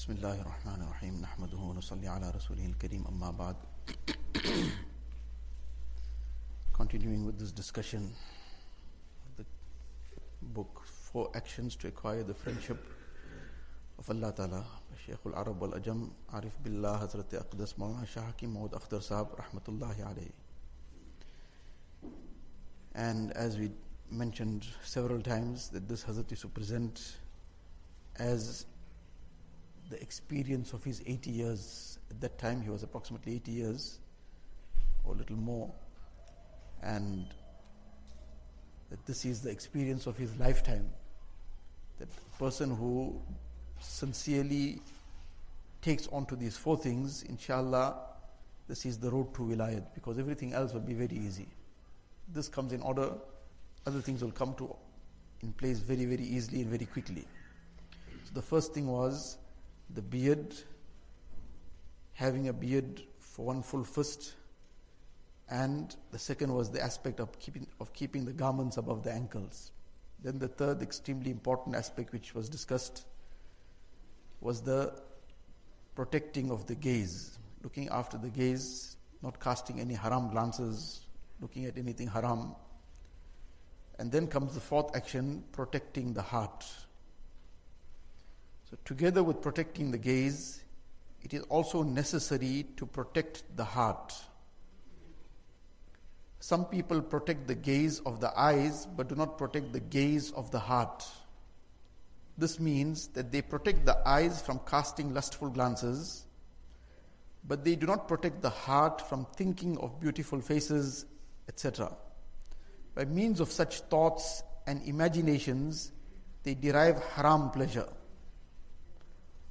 بسم اللہ الرحمن الرحیم نحمد و نصلی علی رسول کریم اما بعد. Continuing with this discussion book four actions to acquire the friendship of اللہ تعالیٰ شیخ العرب والعجم عارف باللہ حضرت اقدس مولانا شاہ کی مود اختر صاحب رحمۃ اللہ علیہ and as we mentioned several times this حضرت is to present as the experience of his 80 years. At that time, he was approximately 80 years or a little more. And that this is the experience of his lifetime. That person who sincerely takes on to these four things, inshallah, this is the road to wilayat because everything else will be very easy. This comes in order, other things will come to in place very, very easily and very quickly. So the first thing was the beard, having a beard for one full fist, and the second was the aspect of keeping, of keeping the garments above the ankles. Then the third extremely important aspect which was discussed was the protecting of the gaze, looking after the gaze, not casting any haram glances, looking at anything haram. And then comes the fourth action, protecting the heart. So, together with protecting the gaze, it is also necessary to protect the heart. Some people protect the gaze of the eyes but do not protect the gaze of the heart. This means that they protect the eyes from casting lustful glances, but they do not protect the heart from thinking of beautiful faces, etc. By means of such thoughts and imaginations, they derive haram pleasure.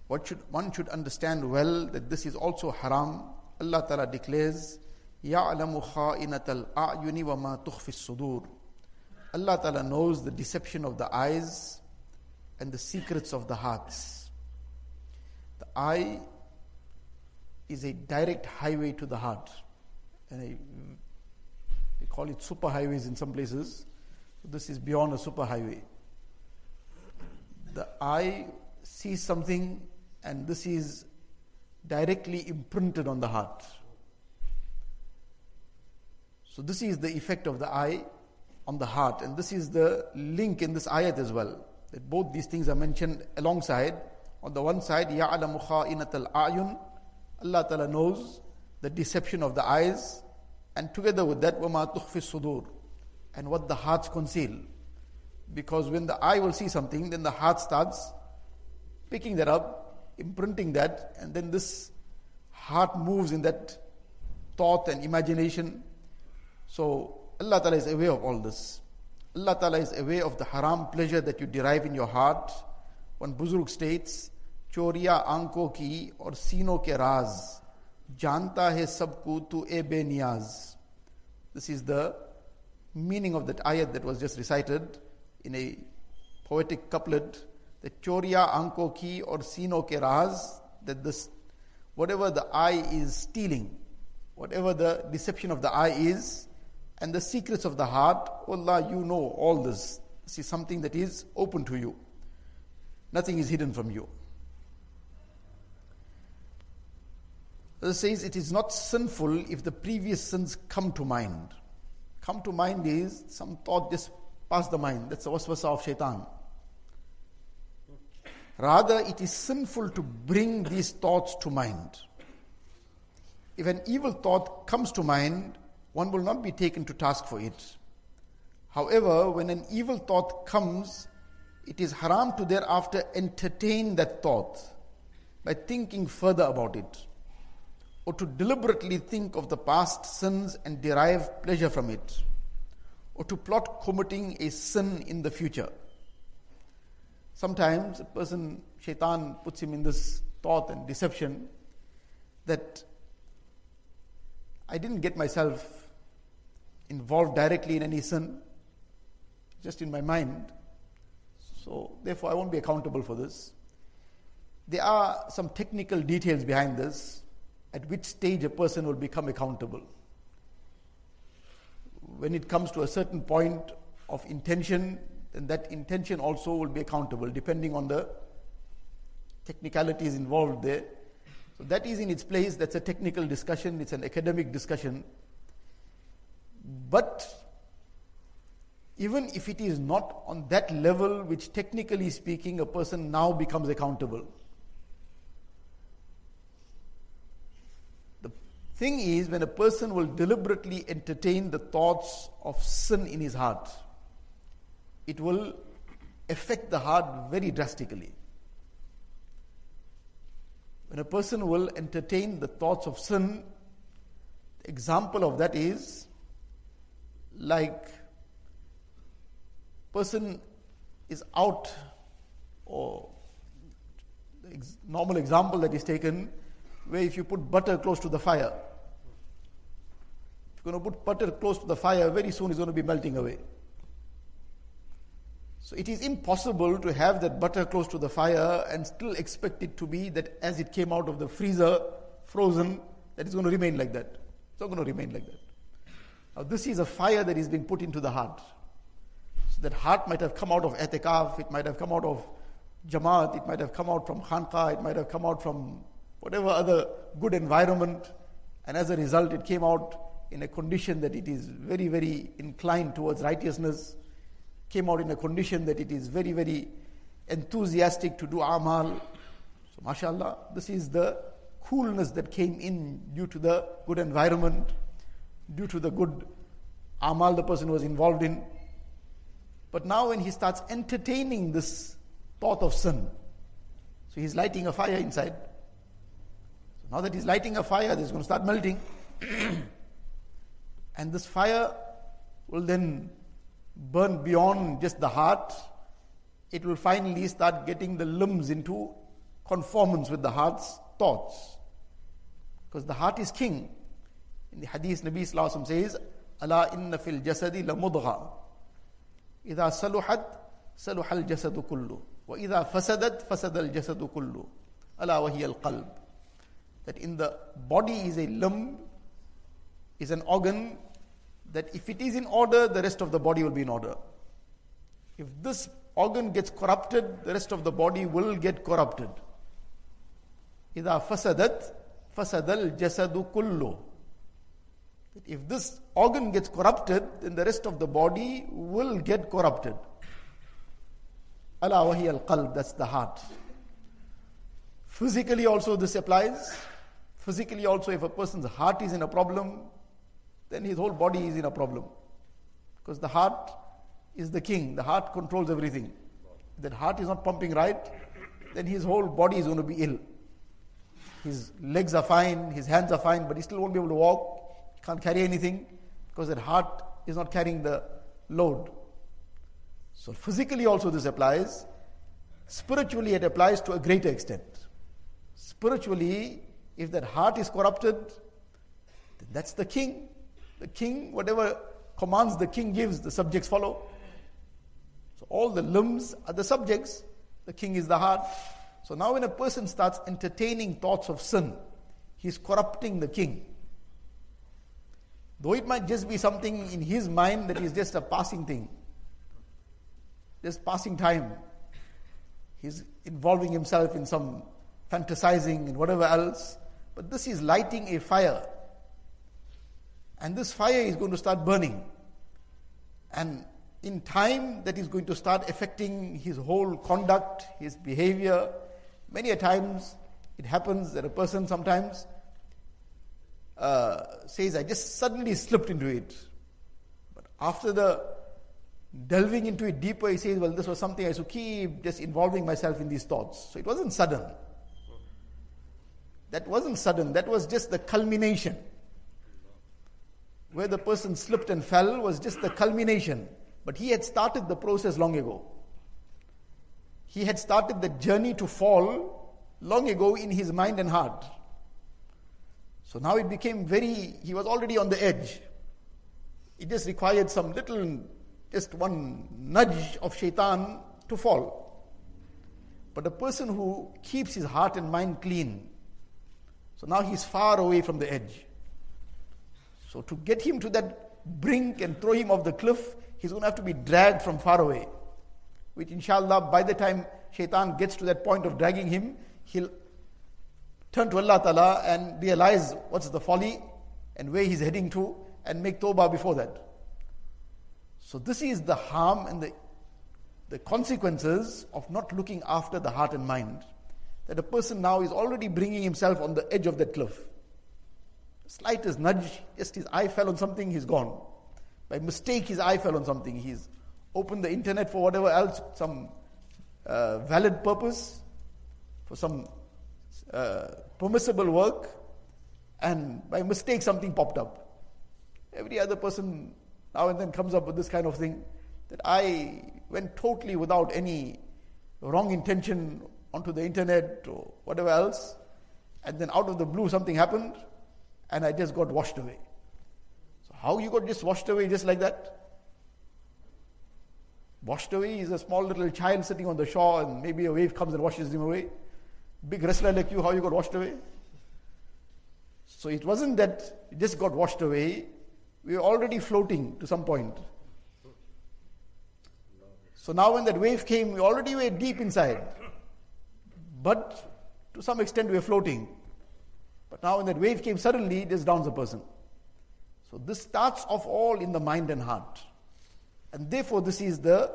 What should, one should understand well that this is also haram. Allah Ta'ala declares, يَعْلَمُ خَائِنَةَ الْأَعْيُنِ وَمَا تُخْفِ الصُّدُورِ Allah Ta'ala knows the deception of the eyes and the secrets of the hearts. The eye is a direct highway to the heart. And a, they call it super highways in some places. This is beyond a super highway. The eye sees something and this is directly imprinted on the heart. So, this is the effect of the eye on the heart, and this is the link in this ayat as well. That both these things are mentioned alongside. On the one side, يَعْلَمُ خَائِنَةَ الْأَعْيُنِ Allah Ta'ala knows the deception of the eyes, and together with that, وَمَا تُخْفِ الصُّدُورِ and what the hearts conceal. Because when the eye will see something, then the heart starts picking that up, imprinting that, and then this heart moves in that thought and imagination. So Allah Ta'ala is aware of all this. Allah Ta'ala is aware of the haram pleasure that you derive in your heart. One Buzurg states, Choriya anko ki or sino ke raz, janta hai sabko tu ebe niyaz," This is the meaning of that ayat that was just recited in a poetic couplet that choriya anko ki or sino ke raz that this whatever the eye is stealing whatever the deception of the eye is and the secrets of the heart Allah you know all this is something that is open to you nothing is hidden from you it says it is not sinful if the previous sins come to mind come to mind is some thought just passed the mind. That's the waswasa of shaitan. Rather, it is sinful to bring these thoughts to mind. If an evil thought comes to mind, one will not be taken to task for it. However, when an evil thought comes, it is haram to thereafter entertain that thought by thinking further about it or to deliberately think of the past sins and derive pleasure from it, or to plot committing a sin in the future. Sometimes a person, shaitan, puts him in this thought and deception that I didn't get myself involved directly in any sin, just in my mind. So, therefore, I won't be accountable for this. There are some technical details behind this at which stage a person will become accountable. When it comes to a certain point of intention, then that intention also will be accountable depending on the technicalities involved there. So that is in its place. That's a technical discussion. It's an academic discussion. But even if it is not on that level, which technically speaking, a person now becomes accountable. The thing is, when a person will deliberately entertain the thoughts of sin in his heart, it will affect the heart very drastically. When a person will entertain the thoughts of sin, the example of that is like person is out or ex- normal example that is taken where if you put butter close to the fire if you're going to put butter close to the fire very soon it's going to be melting away so it is impossible to have that butter close to the fire and still expect it to be that as it came out of the freezer frozen that is going to remain like that. It's not going to remain like that. Now this is a fire that is being put into the heart. So that heart might have come out of etikaf, it might have come out of jamaat, it might have come out from khanqa, it might have come out from whatever other good environment, and as a result, it came out in a condition that it is very, very inclined towards righteousness, came out in a condition that it is very, very enthusiastic to do amal. So, mashallah, this is the coolness that came in due to the good environment, due to the good amal the person was involved in. But now, when he starts entertaining this thought of sin, so he's lighting a fire inside. So now that he's lighting a fire, this is going to start melting. and this fire will then burn beyond just the heart. It will finally start getting the limbs into conformance with the heart's thoughts. Because the heart is king. In the hadith, Nabi Sallallahu says, Allah inna fil jasadi la mudgha. إذا صلحت صلح الجسد كله وإذا فسدت فسد الجسد كله ألا وهي القلب that in the body is a limb is an organ that if it is in order the rest of the body will be in order if this organ gets corrupted the rest of the body will get corrupted إذا فسدت فسد الجسد كله if this organ gets corrupted, then the rest of the body will get corrupted. Allah wahi al qalb, that's the heart. Physically, also, this applies. Physically, also, if a person's heart is in a problem, then his whole body is in a problem. Because the heart is the king, the heart controls everything. If that heart is not pumping right, then his whole body is going to be ill. His legs are fine, his hands are fine, but he still won't be able to walk can't carry anything because that heart is not carrying the load. So, physically, also, this applies. Spiritually, it applies to a greater extent. Spiritually, if that heart is corrupted, then that's the king. The king, whatever commands the king gives, the subjects follow. So, all the limbs are the subjects, the king is the heart. So, now when a person starts entertaining thoughts of sin, he's corrupting the king. Though it might just be something in his mind that is just a passing thing, just passing time. He's involving himself in some fantasizing and whatever else. But this is lighting a fire. And this fire is going to start burning. And in time, that is going to start affecting his whole conduct, his behavior. Many a times, it happens that a person sometimes uh, says, I just suddenly slipped into it. But after the delving into it deeper, he says, Well, this was something I should keep just involving myself in these thoughts. So it wasn't sudden. That wasn't sudden, that was just the culmination. Where the person slipped and fell was just the culmination. But he had started the process long ago. He had started the journey to fall long ago in his mind and heart. So now it became very, he was already on the edge. It just required some little, just one nudge of shaitan to fall. But a person who keeps his heart and mind clean, so now he's far away from the edge. So to get him to that brink and throw him off the cliff, he's going to have to be dragged from far away. Which inshallah, by the time shaitan gets to that point of dragging him, he'll turn to Allah Ta'ala and realize what's the folly and where he's heading to and make tawbah before that. So this is the harm and the, the consequences of not looking after the heart and mind. That a person now is already bringing himself on the edge of that cliff. Slightest nudge, just his eye fell on something, he's gone. By mistake, his eye fell on something. He's opened the internet for whatever else, some uh, valid purpose, for some uh, permissible work, and by mistake something popped up. Every other person now and then comes up with this kind of thing that I went totally without any wrong intention onto the internet or whatever else, and then out of the blue something happened, and I just got washed away. So, how you got just washed away just like that? Washed away is a small little child sitting on the shore, and maybe a wave comes and washes him away. Big wrestler like you, how you got washed away? So it wasn't that you just got washed away, we were already floating to some point. So now when that wave came, we already were deep inside. But to some extent we were floating. But now when that wave came suddenly, it just downs a person. So this starts off all in the mind and heart. And therefore this is the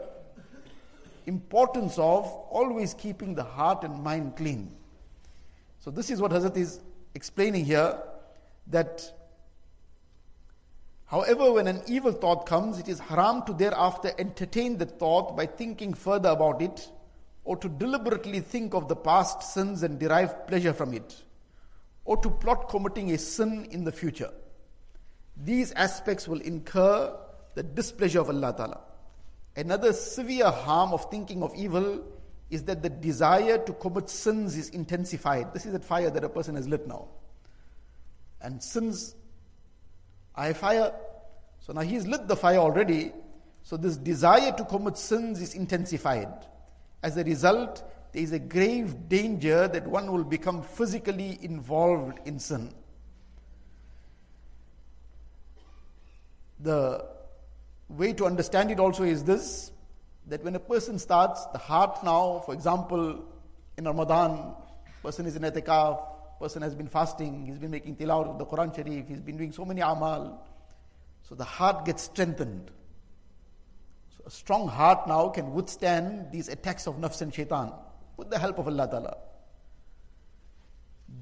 importance of always keeping the heart and mind clean. So this is what Hazrat is explaining here that However, when an evil thought comes, it is haram to thereafter entertain the thought by thinking further about it or to deliberately think of the past sins and derive pleasure from it or to plot committing a sin in the future. These aspects will incur the displeasure of Allah Ta'ala. Another severe harm of thinking of evil is that the desire to commit sins is intensified. This is that fire that a person has lit now. And sins I fire. So now he's lit the fire already. So this desire to commit sins is intensified. As a result, there is a grave danger that one will become physically involved in sin. The way to understand it also is this that when a person starts, the heart now, for example, in Ramadan, person is in itikaf, person has been fasting, he's been making tilawat of the Quran Sharif, he's been doing so many amal. So the heart gets strengthened. So a strong heart now can withstand these attacks of nafs and shaitan with the help of Allah Ta'ala.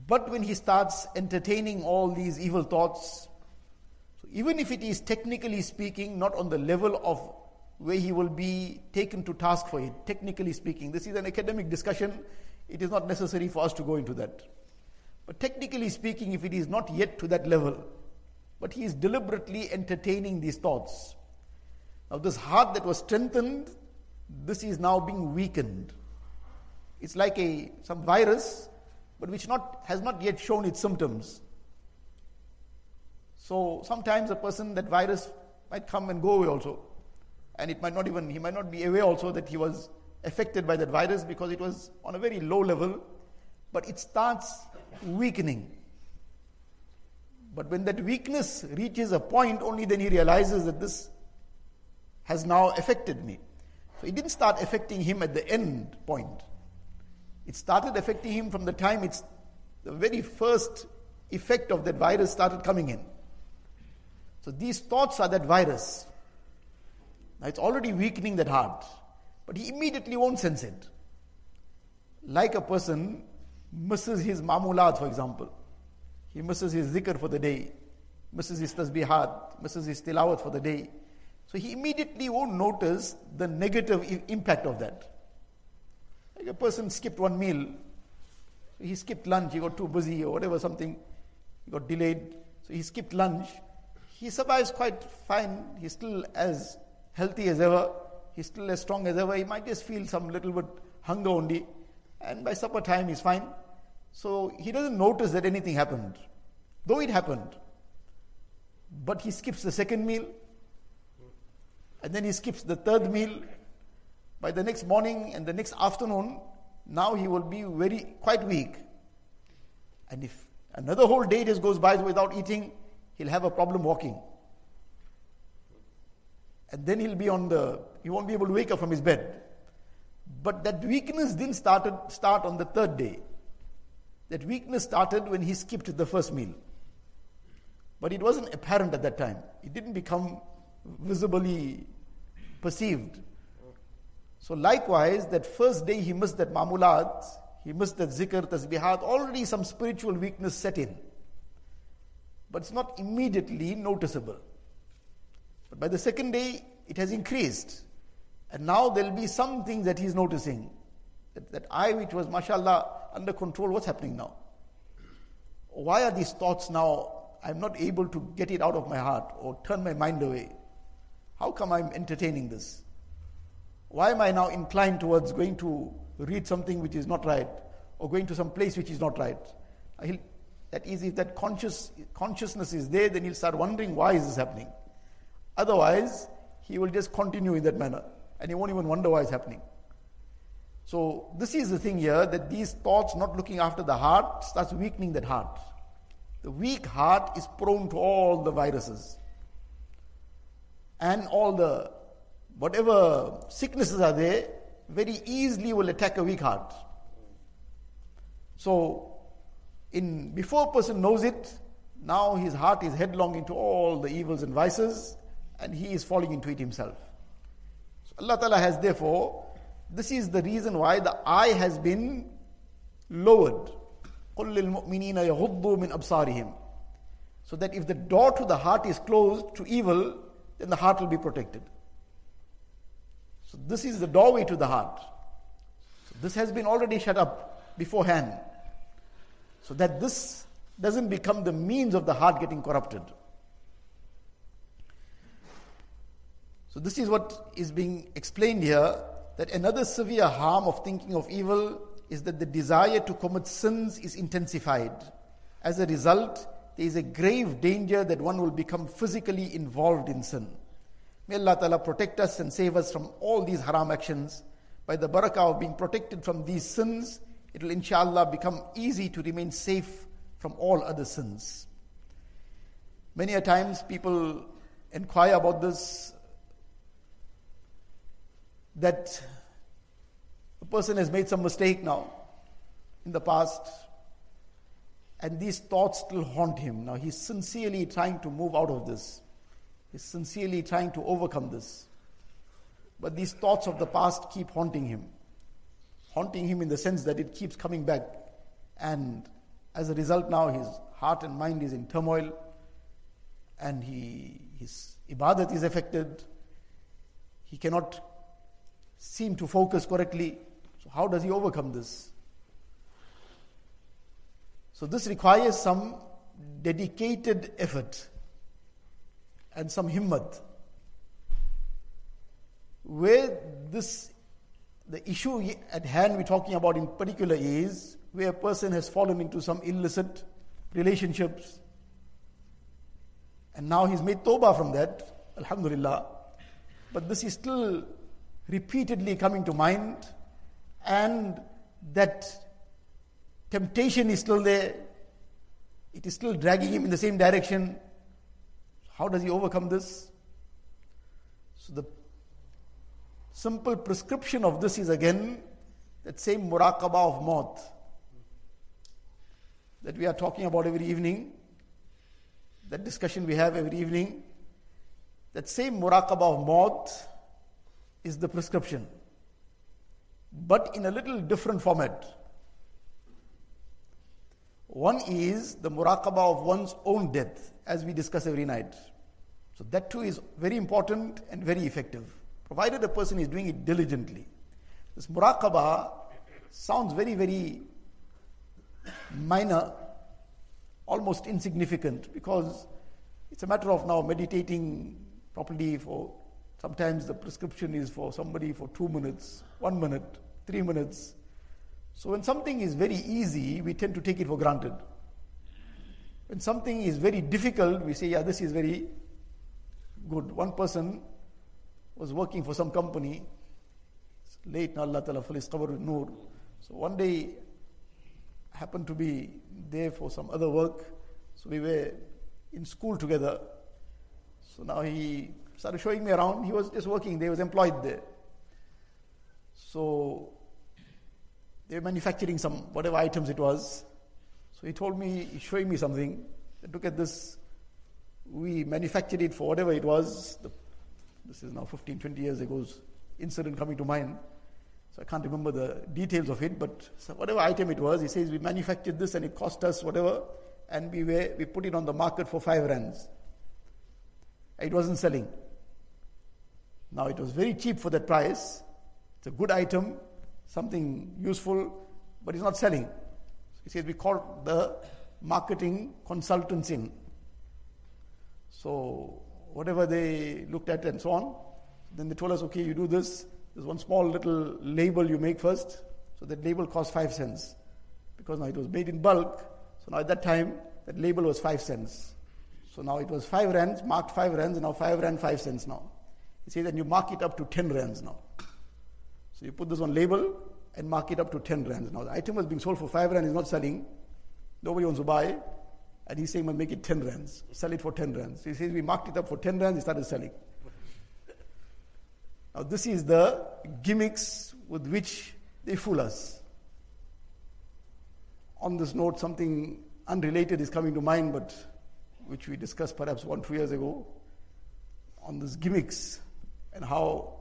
But when he starts entertaining all these evil thoughts, so even if it is technically speaking not on the level of where he will be taken to task for it, technically speaking, this is an academic discussion, it is not necessary for us to go into that. But technically speaking, if it is not yet to that level, but he is deliberately entertaining these thoughts. Now, this heart that was strengthened, this is now being weakened. It's like a some virus, but which not has not yet shown its symptoms. So sometimes a person that virus might come and go away also, and it might not even he might not be aware also that he was affected by that virus because it was on a very low level, but it starts weakening. But when that weakness reaches a point, only then he realizes that this has now affected me. So it didn't start affecting him at the end point. It started affecting him from the time it's the very first effect of that virus started coming in. So these thoughts are that virus. Now it's already weakening that heart, but he immediately won't sense it. Like a person misses his mamulat, for example. He misses his zikr for the day, misses his tasbihat, misses his tilawat for the day. So he immediately won't notice the negative impact of that. Like a person skipped one meal, he skipped lunch, he got too busy or whatever, something, he got delayed, so he skipped lunch. He survives quite fine, he's still as healthy as ever, he's still as strong as ever. He might just feel some little bit hunger only, and by supper time he's fine. So he doesn't notice that anything happened, though it happened. But he skips the second meal, and then he skips the third meal. By the next morning and the next afternoon, now he will be very quite weak. And if another whole day just goes by without eating, he'll have a problem walking. And then he'll be on the, he won't be able to wake up from his bed. But that weakness didn't start, start on the third day. That weakness started when he skipped the first meal. But it wasn't apparent at that time. It didn't become visibly perceived. So likewise, that first day he missed that mamulat, he missed that zikr, tasbihat, already some spiritual weakness set in. But it's not immediately noticeable. But by the second day, it has increased. And now there'll be some things that he's noticing. That, that eye which was, mashallah, under control, what's happening now? Why are these thoughts now? I'm not able to get it out of my heart or turn my mind away. How come I'm entertaining this? Why am I now inclined towards going to read something which is not right or going to some place which is not right? He'll, that is, if that conscious, consciousness is there, then he'll start wondering why is this happening. Otherwise, he will just continue in that manner and he won't even wonder why it's happening. So, this is the thing here that these thoughts not looking after the heart starts weakening that heart. The weak heart is prone to all the viruses and all the whatever sicknesses are there, very easily will attack a weak heart. So, in before a person knows it, now his heart is headlong into all the evils and vices, and he is falling into it himself. So Allah Ta'ala has therefore, this is the reason why the eye has been lowered. So that if the door to the heart is closed to evil, then the heart will be protected. So this is the doorway to the heart. So this has been already shut up beforehand. So that this doesn't become the means of the heart getting corrupted. So, this is what is being explained here that another severe harm of thinking of evil is that the desire to commit sins is intensified. As a result, there is a grave danger that one will become physically involved in sin. May Allah Ta'ala protect us and save us from all these haram actions. By the barakah of being protected from these sins, it will inshallah become easy to remain safe from all other sins. Many a times people inquire about this that a person has made some mistake now in the past and these thoughts still haunt him. Now he's sincerely trying to move out of this. He's sincerely trying to overcome this. But these thoughts of the past keep haunting him. Haunting him in the sense that it keeps coming back. And as a result, now his heart and mind is in turmoil. And he, his ibadat is affected. He cannot seem to focus correctly. So, how does he overcome this? So, this requires some dedicated effort and some himmat. Where this, the issue at hand we're talking about in particular is where a person has fallen into some illicit relationships and now he's made tawbah from that, Alhamdulillah. But this is still repeatedly coming to mind, and that temptation is still there. It is still dragging him in the same direction. How does he overcome this? So, the simple prescription of this is again that same muraqabah of maut that we are talking about every evening, that discussion we have every evening. That same muraqabah of maut is the prescription, but in a little different format. One is the muraqabah of one's own death, as we discuss every night. So that too is very important and very effective, provided a person is doing it diligently. This muraqabah sounds very, very minor, almost insignificant, because it's a matter of now meditating properly for Sometimes the prescription is for somebody for two minutes, one minute, three minutes. So when something is very easy, we tend to take it for granted. When something is very difficult, we say, yeah, this is very good. One person was working for some company, It's late, Allah Ta'ala Falis Qabr Noor. So one day, happened to be there for some other work. So we were in school together. So now he started showing me around. He was just working there, he was employed there. So they were manufacturing some whatever items it was. So he told me, showing me something. Look at this. We manufactured it for whatever it was. The, this is now 15, 20 years ago's incident coming to mind. So I can't remember the details of it, but whatever item it was, he says we manufactured this and it cost us whatever, and we, were, we put it on the market for five rands. It wasn't selling. Now it was very cheap for that price. It's a good item, something useful, but it's not selling. He says we called the marketing consultants in. So whatever they looked at and so on, then they told us, okay, you do this. There's one small little label you make first. So that label cost five cents. Because now it was made in bulk. So now at that time, that label was five cents. So now it was five rands, marked five rands, and now five rand, five cents now. He says Then you mark it up to 10 rands now. So you put this on label and mark it up to 10 rands. Now the item was being sold for 5 rands, is not selling. Nobody wants to buy. And he's saying, well, make it 10 rands. Sell it for 10 rands. So he says, we marked it up for 10 rands, he started selling. Now this is the gimmicks with which they fool us. On this note, something unrelated is coming to mind, but which we discussed perhaps one, two years ago, on these gimmicks and how,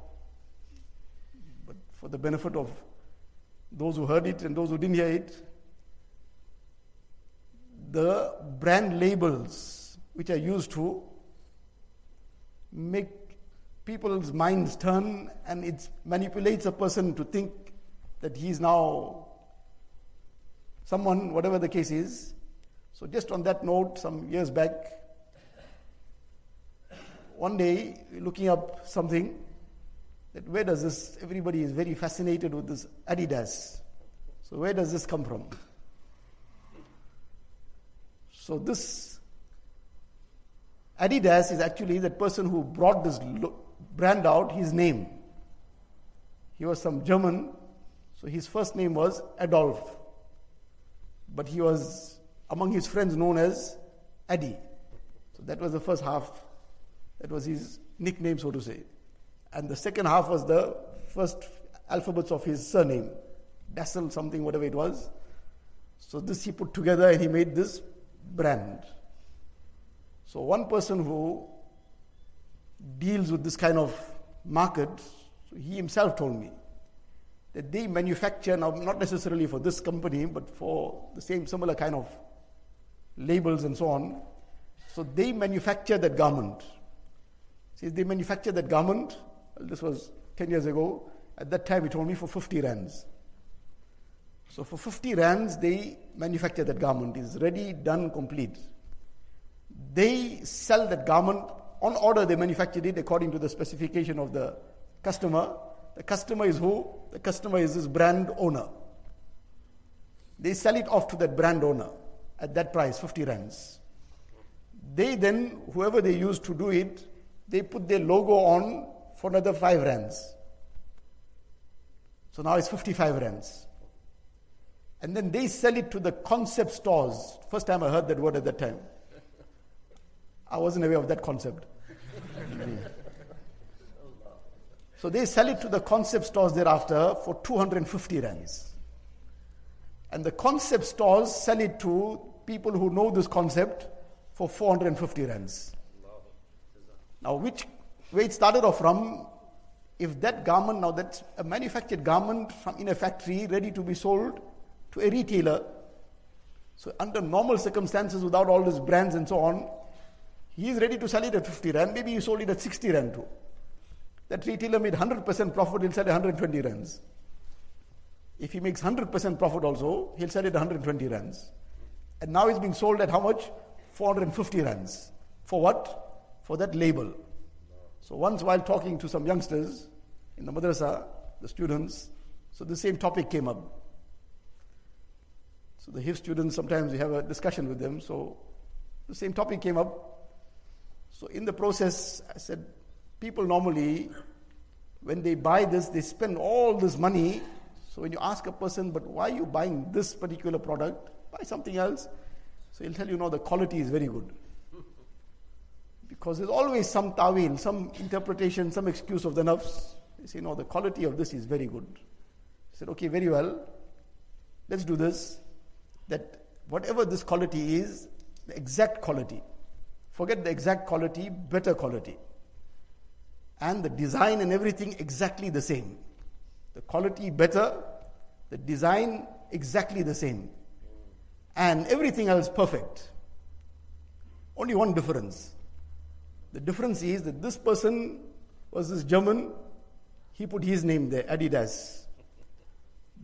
for the benefit of those who heard it and those who didn't hear it, the brand labels which are used to make people's minds turn and it manipulates a person to think that he is now someone, whatever the case is. So, just on that note, some years back, one day looking up something, that where does this, everybody is very fascinated with this Adidas. So where does this come from? So this Adidas is actually that person who brought this brand out, his name. He was some German, so his first name was Adolf. But he was among his friends known as Adi. So that was the first half. That was his nickname, so to say. And the second half was the first alphabets of his surname, Dassel something, whatever it was. So this he put together and he made this brand. So one person who deals with this kind of market, he himself told me that they manufacture now not necessarily for this company, but for the same similar kind of labels and so on. So they manufacture that garment. See, they manufacture that garment this was 10 years ago. At that time, he told me for 50 rands. So for 50 rands, they manufacture that garment. It's ready, done, complete. They sell that garment on order. They manufactured it according to the specification of the customer. The customer is who? The customer is this brand owner. They sell it off to that brand owner at that price, 50 rands. They then, whoever they use to do it, they put their logo on for another 5 rands. So now it's 55 rands. And then they sell it to the concept stores. First time I heard that word at that time. I wasn't aware of that concept. so they sell it to the concept stores thereafter for 250 rands. And the concept stores sell it to people who know this concept for 450 rands. Now, which where it started off from, if that garment, now that's a manufactured garment from in a factory ready to be sold to a retailer. So under normal circumstances, without all these brands and so on, he is ready to sell it at 50 rand. Maybe he sold it at 60 rand too. That retailer made 100% profit, he'll sell it 120 rands. If he makes 100% profit also, he'll sell it 120 rands. And now it's being sold at how much? 450 rands. For what? For that label. So once while talking to some youngsters in the madrasa, the students, so the same topic came up. So the Hifz students, sometimes we have a discussion with them. So the same topic came up. So in the process, I said, people normally, when they buy this, they spend all this money. So when you ask a person, but why are you buying this particular product? Buy something else. So he'll tell you, no, the quality is very good. Because there's always some tawil, some interpretation, some excuse of the nafs. They say, no, the quality of this is very good. I said, okay, very well. Let's do this. That whatever this quality is, the exact quality. Forget the exact quality, better quality. And the design and everything exactly the same. The quality better, the design exactly the same. And everything else perfect. Only one difference. The difference is that this person was this German, he put his name there, Adidas.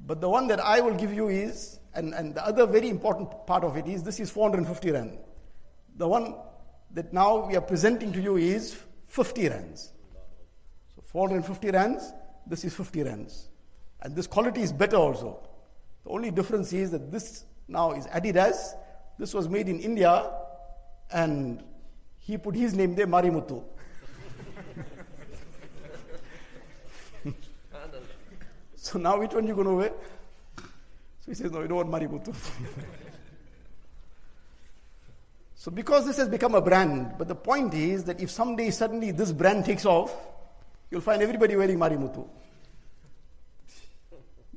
But the one that I will give you is, and, and the other very important part of it is, this is 450 Rand. The one that now we are presenting to you is 50 Rands. So 450 Rands, this is 50 Rands. And this quality is better also. The only difference is that this now is Adidas. This was made in India, and he put his name there, Marimuthu. so now which one you going to wear? So he says, no, you don't want Marimuthu. so because this has become a brand, but the point is that if someday suddenly this brand takes off, you'll find everybody wearing Marimuthu.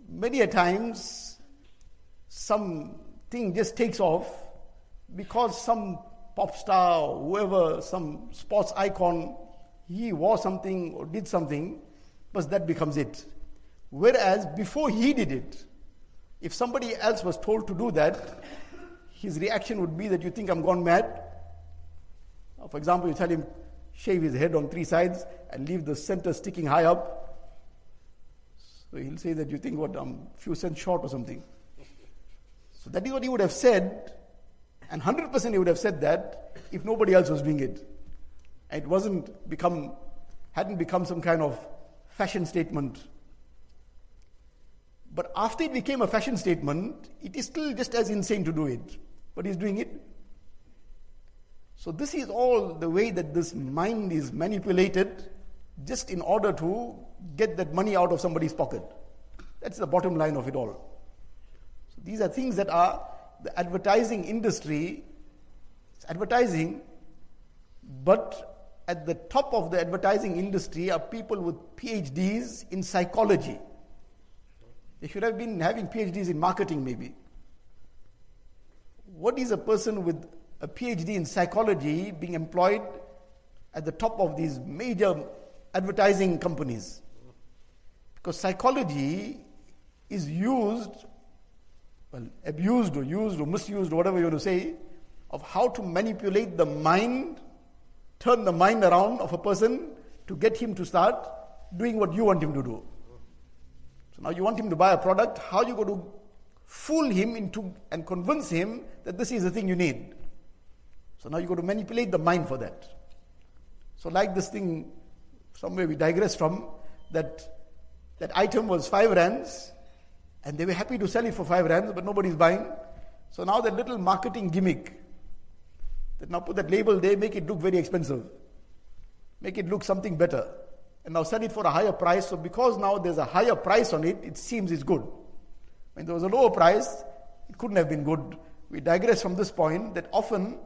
Many a times, something just takes off because some pop star whoever, some sports icon, he wore something or did something, but that becomes it. Whereas before he did it, if somebody else was told to do that, his reaction would be that you think I'm gone mad. For example, you tell him, shave his head on three sides and leave the center sticking high up. So he'll say that you think what, I'm a few cents short or something. So that is what he would have said and 100% he would have said that if nobody else was doing it. It wasn't become, hadn't become some kind of fashion statement. But after it became a fashion statement, it is still just as insane to do it. But he's doing it. So this is all the way that this mind is manipulated just in order to get that money out of somebody's pocket. That's the bottom line of it all. So these are things that are the advertising industry, it's advertising, but at the top of the advertising industry are people with PhDs in psychology. They should have been having PhDs in marketing, maybe. What is a person with a PhD in psychology being employed at the top of these major advertising companies? Because psychology is used well, abused or used or misused, or whatever you want to say, of how to manipulate the mind, turn the mind around of a person to get him to start doing what you want him to do. So now you want him to buy a product, how you go to fool him into and convince him that this is the thing you need. So now you got to manipulate the mind for that. So like this thing, somewhere we digress from, that that item was five rands, and they were happy to sell it for five rands, but nobody's buying. So now that little marketing gimmick, that now put that label there, make it look very expensive. Make it look something better. And now sell it for a higher price. So because now there's a higher price on it, it seems it's good. When there was a lower price, it couldn't have been good. We digress from this point that often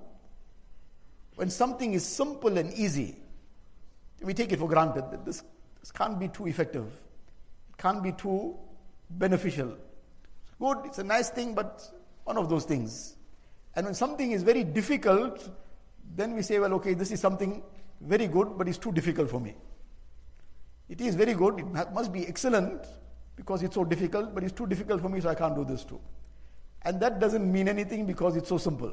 when something is simple and easy, we take it for granted that this, this can't be too effective. It can't be too beneficial. Good, it's a nice thing, but one of those things. And when something is very difficult, then we say, well, okay, this is something very good, but it's too difficult for me. It is very good, it must be excellent because it's so difficult, but it's too difficult for me, so I can't do this too. And that doesn't mean anything because it's so simple.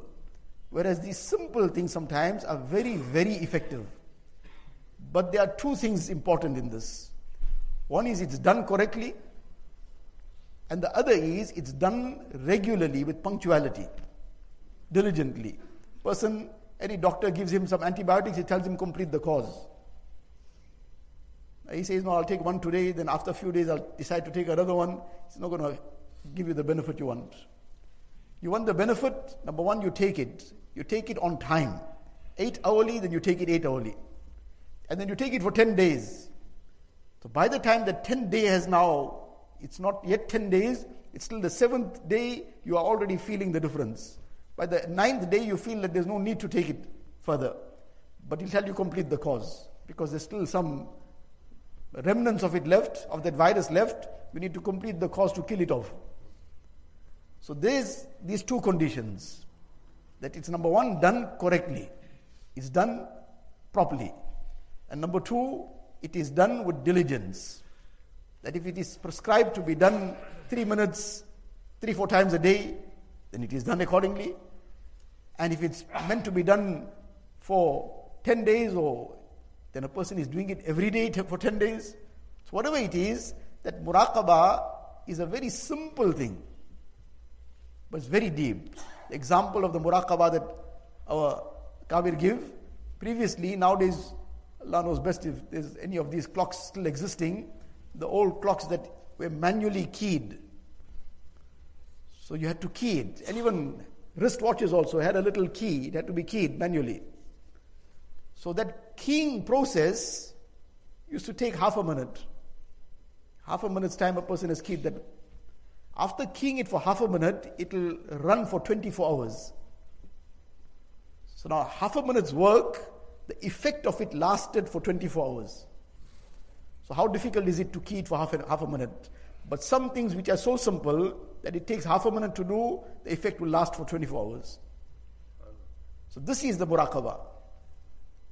Whereas these simple things sometimes are very, very effective. But there are two things important in this. One is it's done correctly, and the other is it's done regularly with punctuality, diligently. Person, any doctor gives him some antibiotics, he tells him complete the course. He says, No, I'll take one today, then after a few days I'll decide to take another one. It's not going to give you the benefit you want. You want the benefit, number one, you take it. You take it on time. Eight hourly, then you take it eight hourly. And then you take it for 10 days. So by the time the 10 day has now it's not yet 10 days, it's still the seventh day, you are already feeling the difference. By the ninth day, you feel that there's no need to take it further. But he'll tell you complete the cause because there's still some remnants of it left, of that virus left. We need to complete the cause to kill it off. So there's these two conditions. That it's number one, done correctly. It's done properly. And number two, it is done with diligence. That if it is prescribed to be done three minutes, three, four times a day, then it is done accordingly. And if it's meant to be done for 10 days or then a person is doing it every day for 10 days. So whatever it is, that muraqabah is a very simple thing. But it's very deep. The example of the muraqabah that our Kabir give, previously, nowadays, Allah knows best if there's any of these clocks still existing, the old clocks that were manually keyed. So you had to key it. And even wristwatches also had a little key, it had to be keyed manually. So that keying process used to take half a minute. Half a minute's time a person has keyed that. After keying it for half a minute, it will run for 24 hours. So now half a minute's work, the effect of it lasted for 24 hours. So how difficult is it to key it for half a, half a minute? But some things which are so simple that it takes half a minute to do, the effect will last for 24 hours. So this is the muraqabah.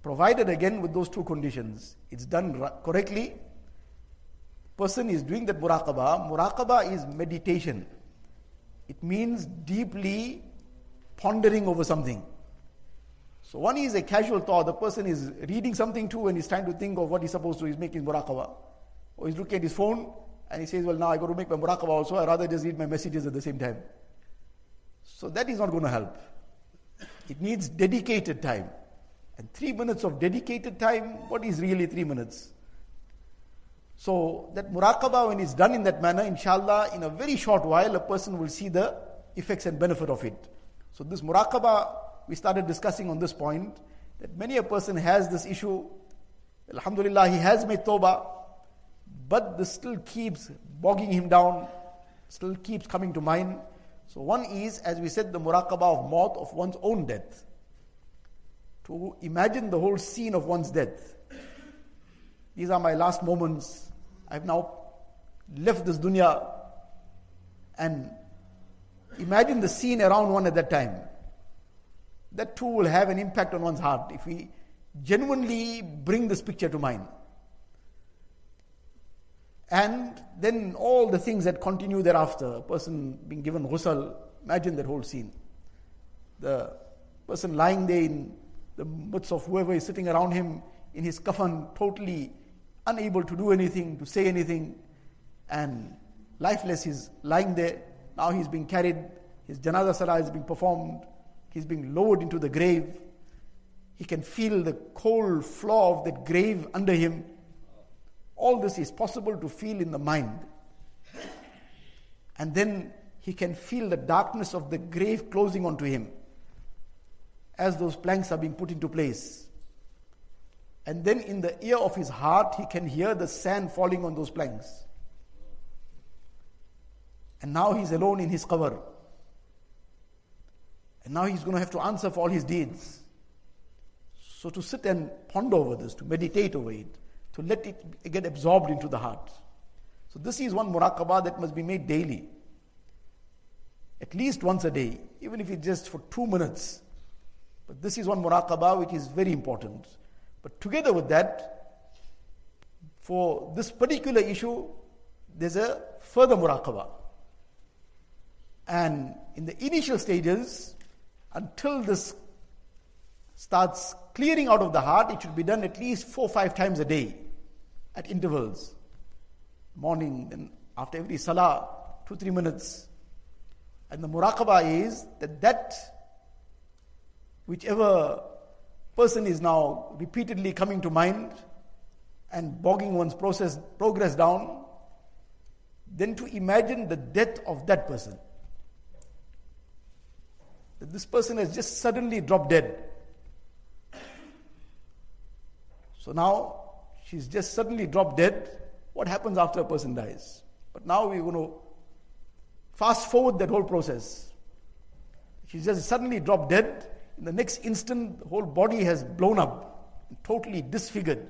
Provided again with those two conditions. It's done correctly. Person is doing that muraqabah. Muraqabah is meditation. It means deeply pondering over something. So one is a casual thought. The person is reading something too and he's trying to think of what he's supposed to. He's making muraqabah. Or he's looking at his phone and he says, well now I got to make my muraqabah also. i rather just read my messages at the same time. So that is not going to help. It needs dedicated time. And three minutes of dedicated time, what is really three minutes? So that muraqabah, when it's done in that manner, inshallah, in a very short while, a person will see the effects and benefit of it. So this muraqabah, we started discussing on this point, that many a person has this issue. Alhamdulillah, he has made tawbah, but this still keeps bogging him down, still keeps coming to mind. So one is, as we said, the muraqabah of maut, of one's own death to imagine the whole scene of one's death. These are my last moments. I've now left this dunya and imagine the scene around one at that time. That too will have an impact on one's heart if we genuinely bring this picture to mind. And then all the things that continue thereafter, a person being given ghusl, imagine that whole scene. The person lying there in the midst of whoever is sitting around him in his kafan, totally unable to do anything, to say anything, and lifeless. He's lying there. Now he's being carried. His janaza salah is being performed. He's being lowered into the grave. He can feel the cold floor of that grave under him. All this is possible to feel in the mind. And then he can feel the darkness of the grave closing onto him as those planks are being put into place. And then in the ear of his heart, he can hear the sand falling on those planks. And now he's alone in his qabr. And now he's going to have to answer for all his deeds. So to sit and ponder over this, to meditate over it, to let it get absorbed into the heart. So this is one muraqabah that must be made daily. At least once a day, even if it's just for two minutes. But this is one muraqabah which is very important. But together with that, for this particular issue, there's a further muraqabah. And in the initial stages, until this starts clearing out of the heart, it should be done at least four or five times a day at intervals. Morning, then after every salah, two, three minutes. And the muraqabah is that that whichever person is now repeatedly coming to mind and bogging one's process, progress down, then to imagine the death of that person. That this person has just suddenly dropped dead. So now she's just suddenly dropped dead. What happens after a person dies? But now we're going to fast forward that whole process. She's just suddenly dropped dead in the next instant, the whole body has blown up, totally disfigured.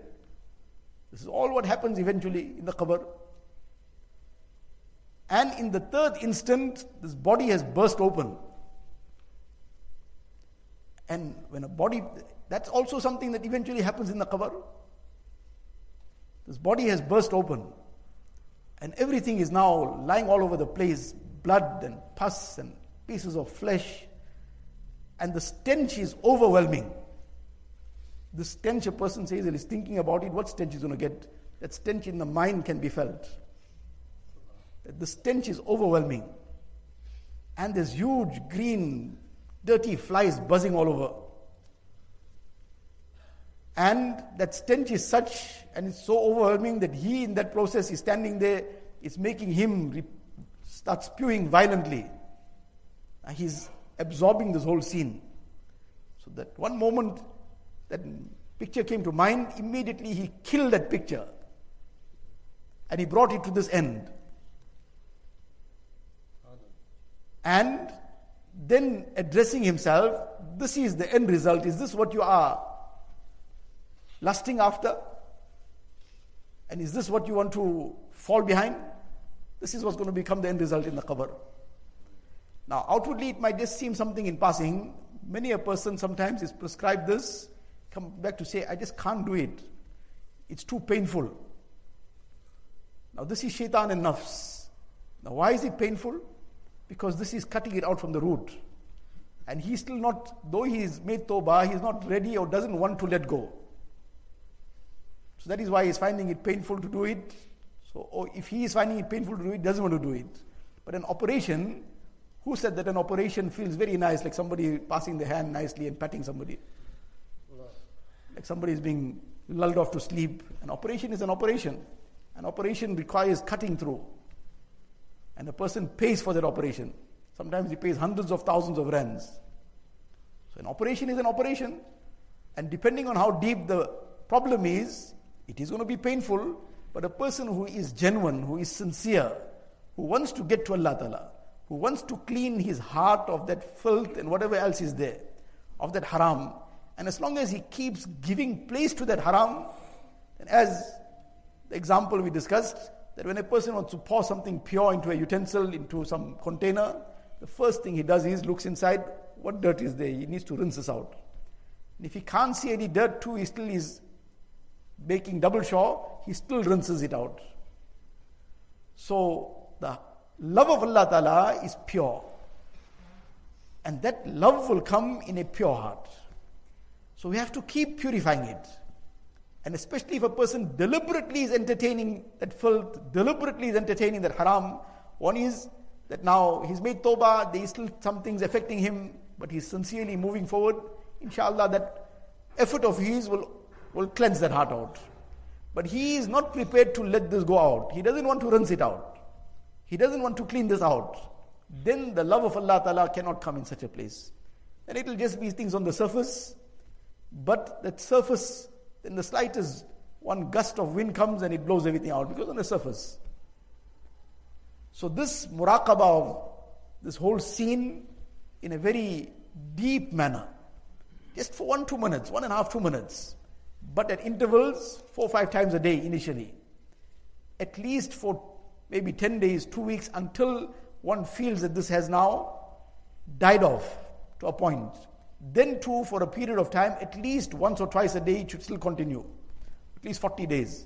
This is all what happens eventually in the qabr. And in the third instant, this body has burst open. And when a body, that's also something that eventually happens in the qabr. This body has burst open. And everything is now lying all over the place blood and pus and pieces of flesh. And the stench is overwhelming. The stench a person says and is thinking about it, what stench is going to get? That stench in the mind can be felt. That the stench is overwhelming. And there's huge green, dirty flies buzzing all over. And that stench is such and it's so overwhelming that he, in that process, is standing there, it's making him re- start spewing violently. And he's absorbing this whole scene. So that one moment that picture came to mind, immediately he killed that picture. And he brought it to this end. And then addressing himself, this is the end result. Is this what you are lusting after? And is this what you want to fall behind? This is what's going to become the end result in the qabr. Now, outwardly, it might just seem something in passing. Many a person sometimes is prescribed this, come back to say, I just can't do it. It's too painful. Now, this is shaitan and nafs. Now, why is it painful? Because this is cutting it out from the root. And he's still not, though he's made tawbah, he's not ready or doesn't want to let go. So that is why he's finding it painful to do it. So if he is finding it painful to do it, doesn't want to do it. But an operation, who said that an operation feels very nice, like somebody passing the hand nicely and patting somebody? Like somebody is being lulled off to sleep. An operation is an operation. An operation requires cutting through. And a person pays for that operation. Sometimes he pays hundreds of thousands of rands. So an operation is an operation. And depending on how deep the problem is, it is going to be painful, but a person who is genuine, who is sincere, who wants to get to Allah Ta'ala, who wants to clean his heart of that filth and whatever else is there, of that haram, and as long as he keeps giving place to that haram, and as the example we discussed, that when a person wants to pour something pure into a utensil, into some container, the first thing he does is looks inside, what dirt is there? He needs to rinse this out. And if he can't see any dirt too, he still is making double sure, he still rinses it out. So the love of Allah Ta'ala is pure. And that love will come in a pure heart. So we have to keep purifying it. And especially if a person deliberately is entertaining that filth, deliberately is entertaining that haram, one is that now he's made tawbah, there is still some things affecting him, but he's sincerely moving forward. Inshallah, that effort of his will will cleanse that heart out. But he is not prepared to let this go out. He doesn't want to rinse it out. He doesn't want to clean this out. Then the love of Allah Ta'ala cannot come in such a place. And it will just be things on the surface. But that surface, then the slightest one gust of wind comes and it blows everything out because on the surface. So this muraqabah of this whole scene in a very deep manner, just for one, two minutes, one and a half, two minutes, but at intervals, four five times a day initially. At least for maybe 10 days, two weeks, until one feels that this has now died off to a point. Then, too, for a period of time, at least once or twice a day, it should still continue. At least 40 days.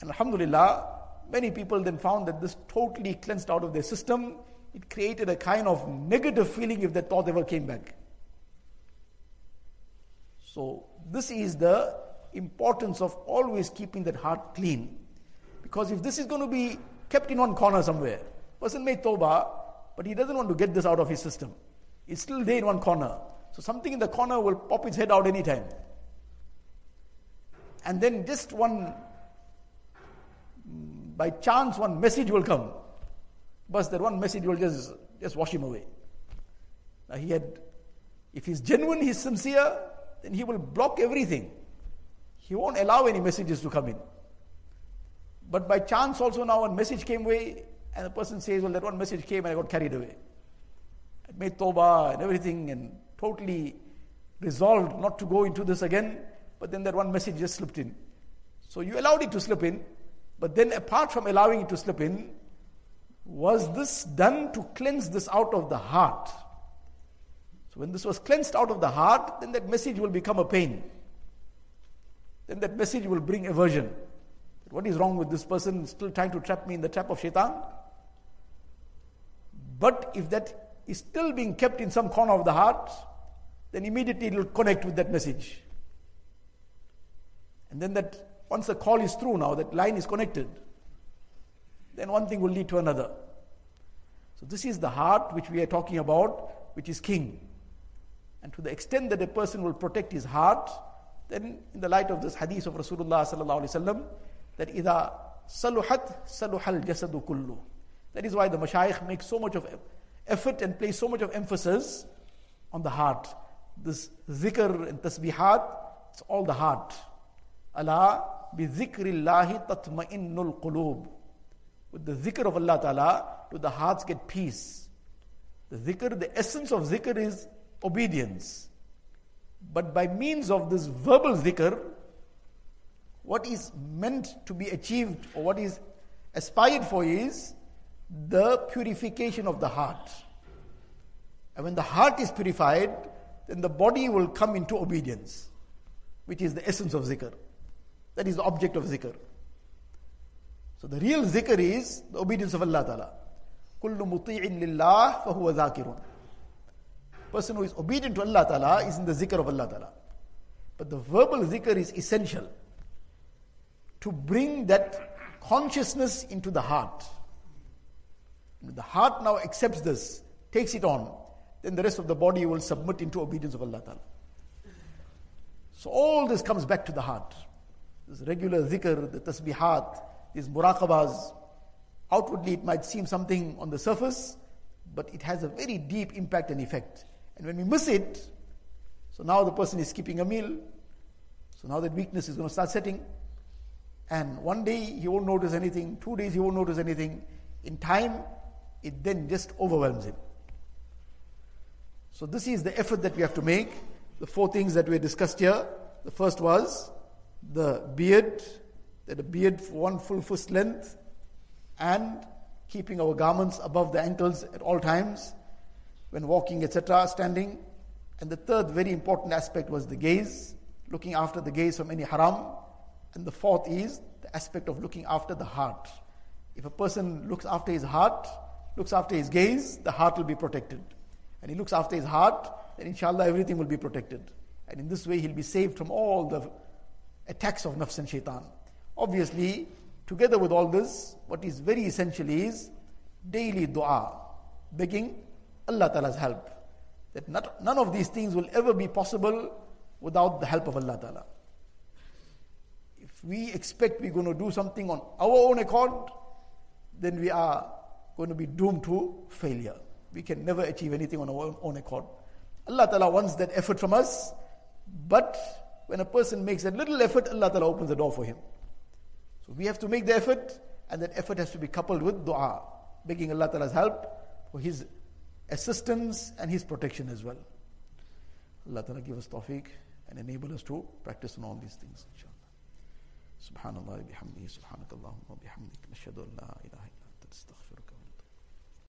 And Alhamdulillah, many people then found that this totally cleansed out of their system. It created a kind of negative feeling if that thought ever came back. So, this is the importance of always keeping that heart clean. Because if this is going to be kept in one corner somewhere, person made tawbah, but he doesn't want to get this out of his system. It's still there in one corner. So something in the corner will pop its head out anytime. And then just one, mm, by chance, one message will come. But that one message will just, just wash him away. Now he had, if he's genuine, he's sincere, then he will block everything. He won't allow any messages to come in. But by chance, also now, one message came away, and the person says, Well, that one message came and I got carried away. Made tawbah and everything, and totally resolved not to go into this again, but then that one message just slipped in. So you allowed it to slip in, but then apart from allowing it to slip in, was this done to cleanse this out of the heart. So when this was cleansed out of the heart, then that message will become a pain. Then that message will bring aversion. What is wrong with this person still trying to trap me in the trap of shaitan? But if that is still being kept in some corner of the heart, then immediately it will connect with that message. And then that once the call is through now, that line is connected, then one thing will lead to another. So this is the heart which we are talking about, which is king. And to the extent that a person will protect his heart, then in the light of this hadith of Rasulullah that ida saluhat saluhal jasadu kullu. That is why the mashayikh make so much of effort and place so much of emphasis on the heart. This zikr and tasbihat, it's all the heart. Allah bi zikrillahi tatma'innul qulub. With the zikr of Allah Ta'ala, do the hearts get peace. The zikr, the essence of zikr is obedience. But by means of this verbal zikr, what is meant to be achieved or what is aspired for is the purification of the heart. And when the heart is purified, then the body will come into obedience, which is the essence of zikr. That is the object of zikr. So the real zikr is the obedience of Allah Ta'ala. كل مطيع لله فهو ذاكر. Person who is obedient to Allah Ta'ala is in the zikr of Allah Ta'ala. But the verbal zikr is essential to bring that consciousness into the heart. The heart now accepts this, takes it on, then the rest of the body will submit into obedience of Allah Ta'ala. So all this comes back to the heart. This regular zikr, the tasbihat, these muraqabas, outwardly it might seem something on the surface, but it has a very deep impact and effect. And when we miss it, so now the person is skipping a meal, so now that weakness is going to start setting. And one day he won't notice anything, two days he won't notice anything. In time, it then just overwhelms him. So, this is the effort that we have to make. The four things that we discussed here. The first was the beard, that a beard for one full foot length, and keeping our garments above the ankles at all times, when walking, etc., standing. And the third very important aspect was the gaze, looking after the gaze from any haram. And the fourth is the aspect of looking after the heart. If a person looks after his heart, looks after his gaze, the heart will be protected. And he looks after his heart, then inshallah everything will be protected. And in this way he'll be saved from all the attacks of nafs and shaitan. Obviously, together with all this, what is very essential is daily dua, begging Allah Ta'ala's help. That not, none of these things will ever be possible without the help of Allah Ta'ala. If we expect we're going to do something on our own accord, then we are going to be doomed to failure. We can never achieve anything on our own accord. Allah Ta'ala wants that effort from us, but when a person makes a little effort, Allah Ta'ala opens the door for him. So we have to make the effort, and that effort has to be coupled with dua, begging Allah Ta'ala's help for His assistance and His protection as well. Allah Ta'ala give us tawfiq and enable us to practice on all these things, inshallah. سبحان الله بحمده سبحانك اللهم وبحمدك نشهد أن لا إله إلا أنت نستغفرك